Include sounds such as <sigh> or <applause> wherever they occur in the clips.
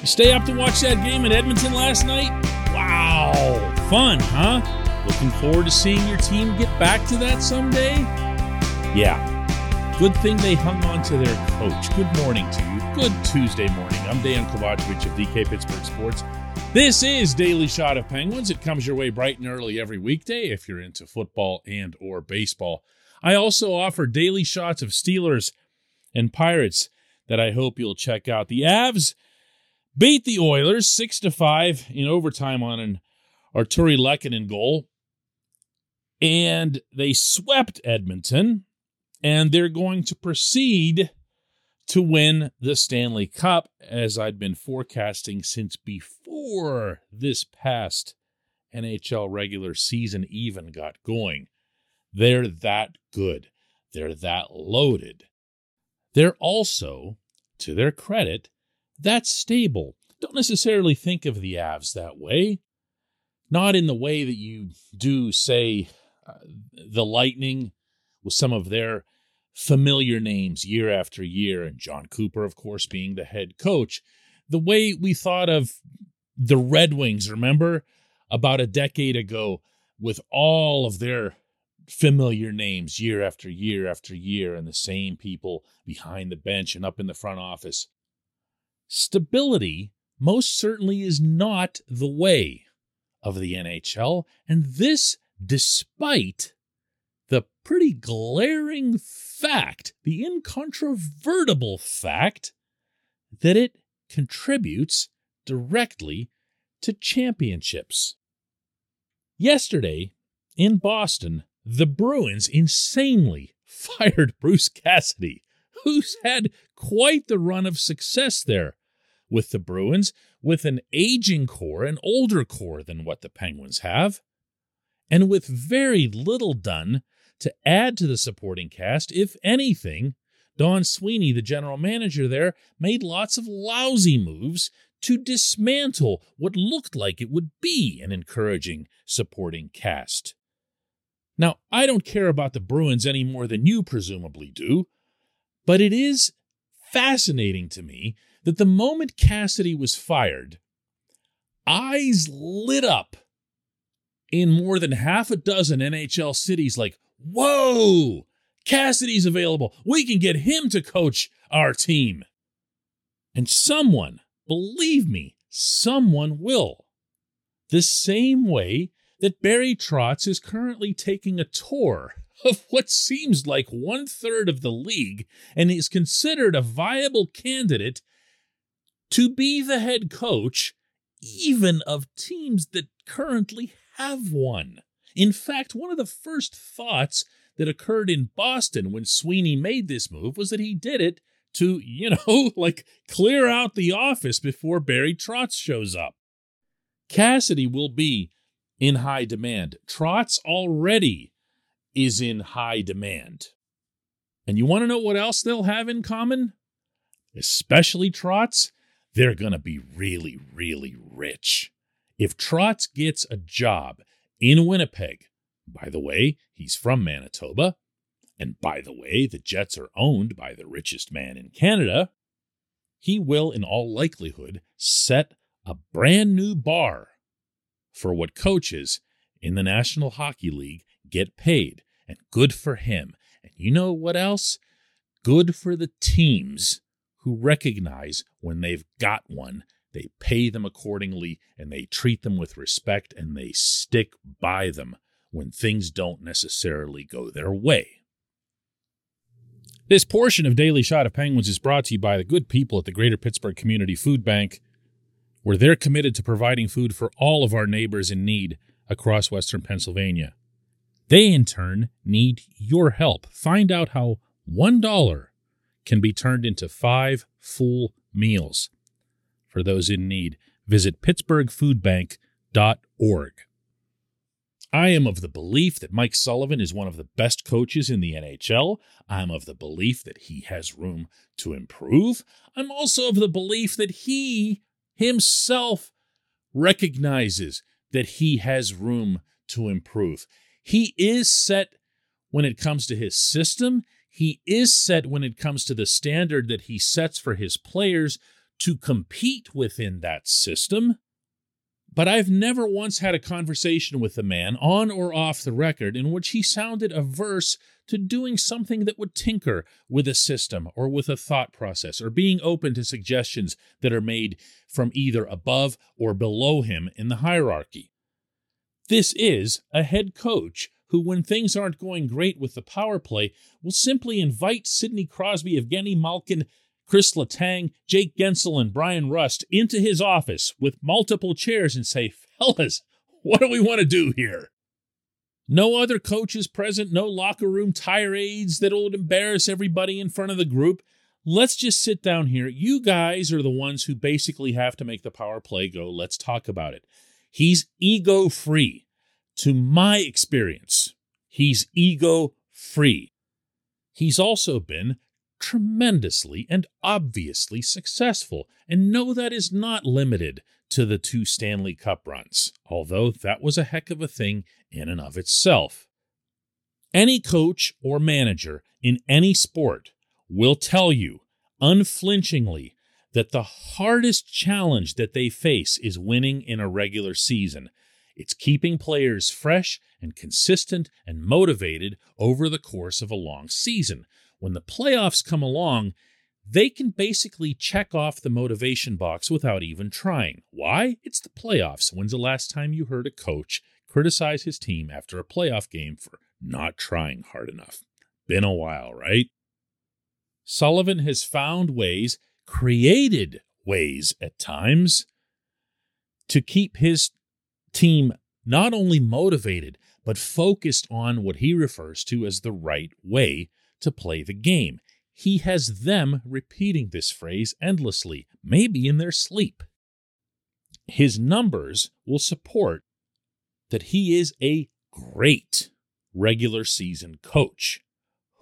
You stay up to watch that game in Edmonton last night? Wow, fun, huh? Looking forward to seeing your team get back to that someday? Yeah. Good thing they hung on to their coach. Good morning to you. Good Tuesday morning. I'm Dan Kovacevic of DK Pittsburgh Sports. This is Daily Shot of Penguins. It comes your way bright and early every weekday if you're into football and or baseball. I also offer daily shots of Steelers and Pirates that I hope you'll check out. The Avs beat the Oilers 6 to 5 in overtime on an Artturi Lehkonen goal. And they swept Edmonton and they're going to proceed to win the Stanley Cup as I'd been forecasting since before this past NHL regular season even got going. They're that good. They're that loaded. They're also, to their credit, that stable. Don't necessarily think of the Avs that way. Not in the way that you do, say, uh, the Lightning with some of their familiar names year after year, and Jon Cooper, of course, being the head coach. The way we thought of the Red Wings, remember, about a decade ago, with all of their familiar names year after year after year, and the same people behind the bench and up in the front office. Stability most certainly is not the way of the NHL, and this despite the pretty glaring fact, the incontrovertible fact, that it contributes directly to championships. Yesterday in Boston, the Bruins insanely <laughs> fired Bruce Cassidy, who's had quite the run of success there with the Bruins, with an aging core, an older core than what the Penguins have, and with very little done to add to the supporting cast. If anything, Don Sweeney, the general manager there, made lots of lousy moves to dismantle what looked like it would be an encouraging supporting cast. Now, I don't care about the Bruins any more than you presumably do, but it is fascinating to me that the moment Cassidy was fired, eyes lit up in more than half a dozen NHL cities like, whoa, Cassidy's available. We can get him to coach our team. And someone, believe me, someone will. The same way that Barry Trotz is currently taking a tour of what seems like one third of the league and is considered a viable candidate to be the head coach, even of teams that currently have one. In fact, one of the first thoughts that occurred in Boston when Sweeney made this move was that he did it to, you know, <laughs> like clear out the office before Barry Trotz shows up. Cassidy will be in high demand. Trotz already is in high demand. And you want to know what else they'll have in common? Especially Trotz? They're going to be really, really rich. If Trotz gets a job in Winnipeg, by the way, he's from Manitoba, and by the way, the Jets are owned by the richest man in Canada, he will, in all likelihood, set a brand new bar for what coaches in the National Hockey League get paid. And good for him. And you know what else? Good for the teams who recognize when they've got one, they pay them accordingly and they treat them with respect and they stick by them when things don't necessarily go their way. This portion of Daily Shot of Penguins is brought to you by the good people at the Greater Pittsburgh Community Food Bank, where they're committed to providing food for all of our neighbors in need across Western Pennsylvania. They, in turn, need your help. Find out how $1 can be turned into five full meals. For those in need, visit pittsburghfoodbank.org. I am of the belief that Mike Sullivan is one of the best coaches in the NHL. I'm of the belief that he has room to improve. I'm also of the belief that he himself recognizes that he has room to improve. He is set when it comes to his system. He is set when it comes to the standard that he sets for his players to compete within that system. But I've never once had a conversation with the man, on or off the record, in which he sounded averse to doing something that would tinker with a system or with a thought process, or being open to suggestions that are made from either above or below him in the hierarchy. This is a head coach who, when things aren't going great with the power play, will simply invite Sidney Crosby, Evgeny Malkin, Chris Letang, Jake Guentzel, and Bryan Rust into his office with multiple chairs and say, Fellas, what do we want to do here? No other coaches present, no locker room tirades that would embarrass everybody in front of the group. Let's just sit down here. You guys are the ones who basically have to make the power play go. Let's talk about it. He's ego free. To my experience, he's ego free. He's also been tremendously and obviously successful. And no, that is not limited to the two Stanley Cup runs, although that was a heck of a thing in and of itself. Any coach or manager in any sport will tell you unflinchingly that the hardest challenge that they face is winning in a regular season. It's keeping players fresh and consistent and motivated over the course of a long season. When the playoffs come along, they can basically check off the motivation box without even trying. Why? It's the playoffs. When's the last time you heard a coach criticize his team after a playoff game for not trying hard enough? Been a while, right? Sullivan has found ways, created ways at times, to keep his team not only motivated, but focused on what he refers to as the right way to play the game. He has them repeating this phrase endlessly, maybe in their sleep. His numbers will support that he is a great regular season coach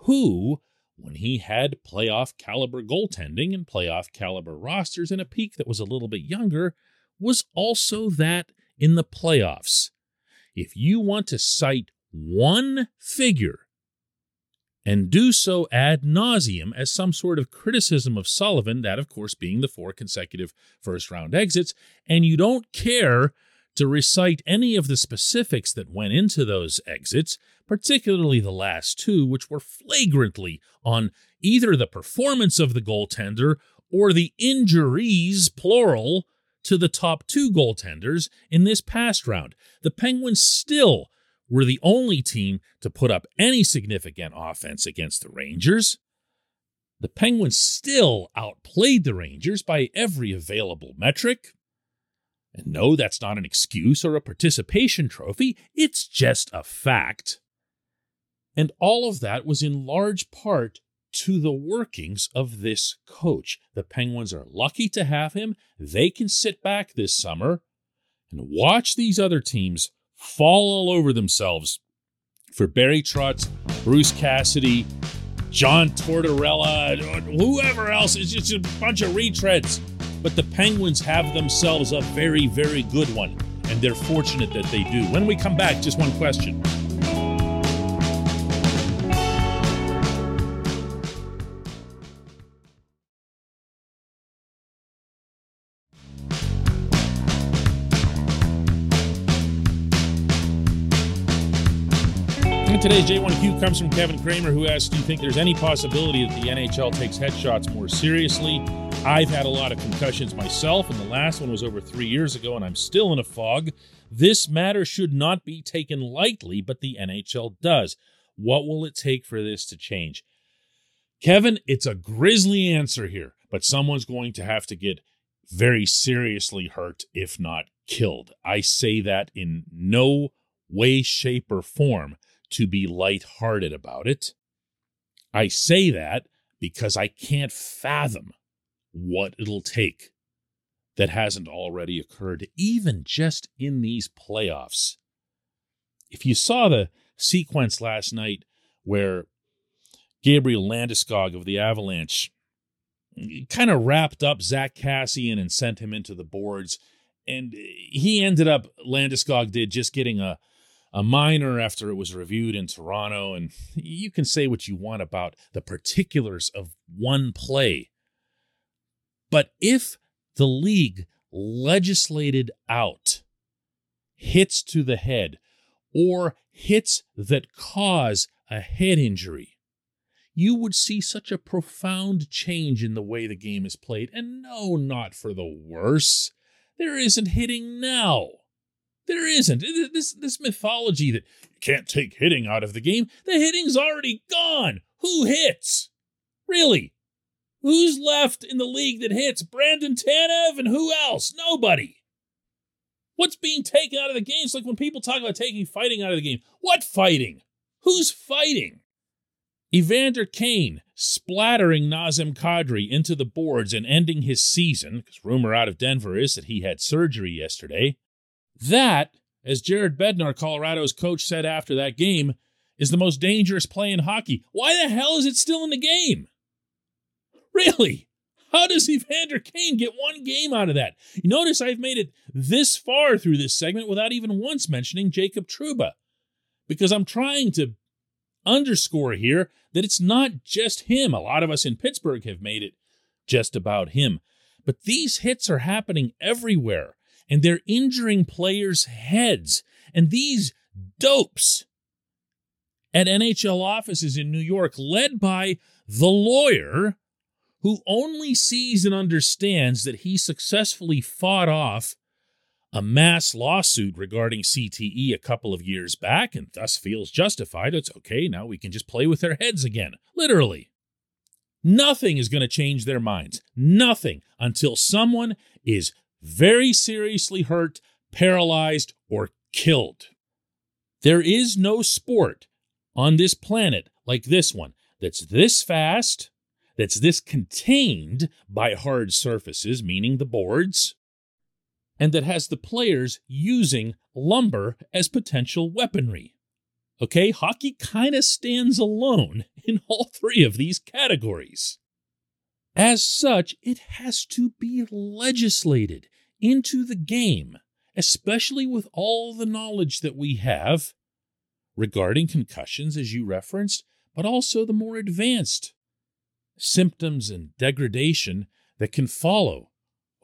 who, when he had playoff caliber goaltending and playoff caliber rosters in a peak that was a little bit younger, was also that in the playoffs. If you want to cite one figure and do so ad nauseum as some sort of criticism of Sullivan, that, of course, being the four consecutive first round exits, and you don't care to recite any of the specifics that went into those exits, particularly the last two, which were flagrantly on either the performance of the goaltender or the injuries, plural, to the top two goaltenders in this past round. The Penguins still were the only team to put up any significant offense against the Rangers. The Penguins still outplayed the Rangers by every available metric. And no, that's not an excuse or a participation trophy, it's just a fact. And all of that was in large part to the workings of this coach. The Penguins are lucky to have him. They can sit back this summer and watch these other teams fall all over themselves for Barry Trotz, Bruce Cassidy, John Tortorella, whoever else. It's just a bunch of retreads. But the Penguins have themselves a very, very good one, and they're fortunate that they do. When we come back, just one question. Today's J1Q comes from Kevin Kramer, who asks, Do you think there's any possibility that the NHL takes headshots more seriously? I've had a lot of concussions myself, and the last one was over three years ago, and I'm still in a fog. This matter should not be taken lightly, but the NHL does. What will it take for this to change? Kevin, it's a grisly answer here, but someone's going to have to get very seriously hurt, if not killed. I say that in no way, shape, or form to be lighthearted about it. I say that because I can't fathom what it'll take that hasn't already occurred, even just in these playoffs. If you saw the sequence last night where Gabriel Landeskog of the Avalanche kind of wrapped up Zack Kassian and sent him into the boards. And he ended up, Landeskog did, just getting a, a minor after it was reviewed in Toronto. And you can say what you want about the particulars of one play. But if the league legislated out hits to the head or hits that cause a head injury, you would see such a profound change in the way the game is played. And no, not for the worse. There isn't hitting now. There isn't. This, this mythology that you can't take hitting out of the game, the hitting's already gone. Who hits? Really? Who's left in the league that hits? Brandon Tanev and who else? Nobody. What's being taken out of the game? It's like when people talk about taking fighting out of the game. What fighting? Who's fighting? Evander Kane splattering Nazem Kadri into the boards and ending his season, because rumor out of Denver is that he had surgery yesterday. That, as Jared Bednar, Colorado's coach, said after that game, is the most dangerous play in hockey. Why the hell is it still in the game? Really? How does Evander Kane get one game out of that? You notice I've made it this far through this segment without even once mentioning Jacob Trouba because I'm trying to underscore here that it's not just him. A lot of us in Pittsburgh have made it just about him. But these hits are happening everywhere, and they're injuring players' heads. And these dopes at NHL offices in New York, led by the lawyer who only sees and understands that he successfully fought off a mass lawsuit regarding CTE a couple of years back and thus feels justified. It's okay, now we can just play with their heads again. Literally. Nothing is going to change their minds. Nothing until someone is very seriously hurt, paralyzed, or killed. There is no sport on this planet like this one that's this fast, that's this contained by hard surfaces, meaning the boards, and that has the players using lumber as potential weaponry. Okay, hockey kind of stands alone <laughs> in all three of these categories. As such, it has to be legislated into the game, especially with all the knowledge that we have regarding concussions, as you referenced, but also the more advanced symptoms and degradation that can follow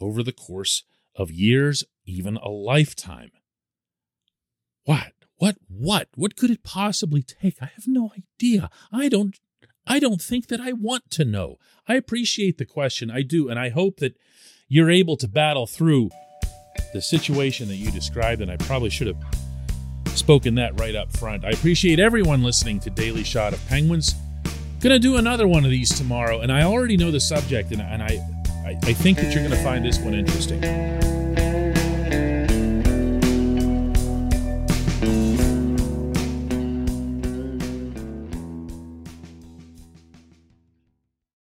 over the course of years, even a lifetime. What? What? What? What could it possibly take? I have no idea. I don't I don't think that I want to know. I appreciate the question. I do, and I hope that you're able to battle through the situation that you described, and I probably should have spoken that right up front. I appreciate everyone listening to Daily Shot of Penguins. Gonna do another one of these tomorrow, and I already know the subject, and, and I, I, I think that you're gonna find this one interesting.